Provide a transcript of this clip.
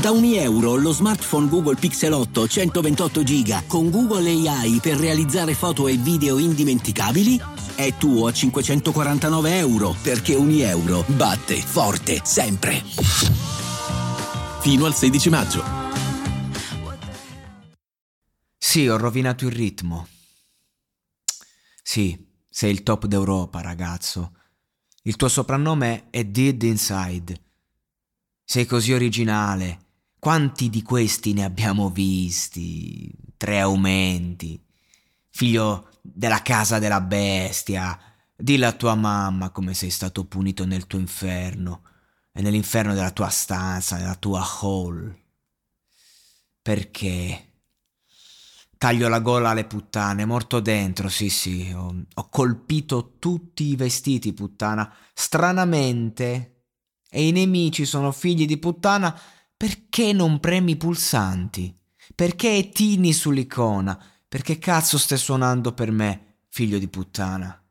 Da ogni euro lo smartphone Google Pixel 8 128 GB con Google AI per realizzare foto e video indimenticabili è tuo a 549 euro perché ogni euro batte forte sempre. Fino al 16 maggio. Sì, ho rovinato il ritmo. Sì, sei il top d'Europa, ragazzo. Il tuo soprannome è Did Inside. Sei così originale. Quanti di questi ne abbiamo visti? Tre aumenti. Figlio della casa della bestia. Dilla a tua mamma come sei stato punito nel tuo inferno e nell'inferno della tua stanza, nella tua hall. Perché? Taglio la gola alle puttane, morto dentro, sì sì, ho, ho colpito tutti i vestiti, puttana. Stranamente, e i nemici sono figli di puttana, perché non premi i pulsanti? Perché tini sull'icona? Perché cazzo stai suonando per me, figlio di puttana?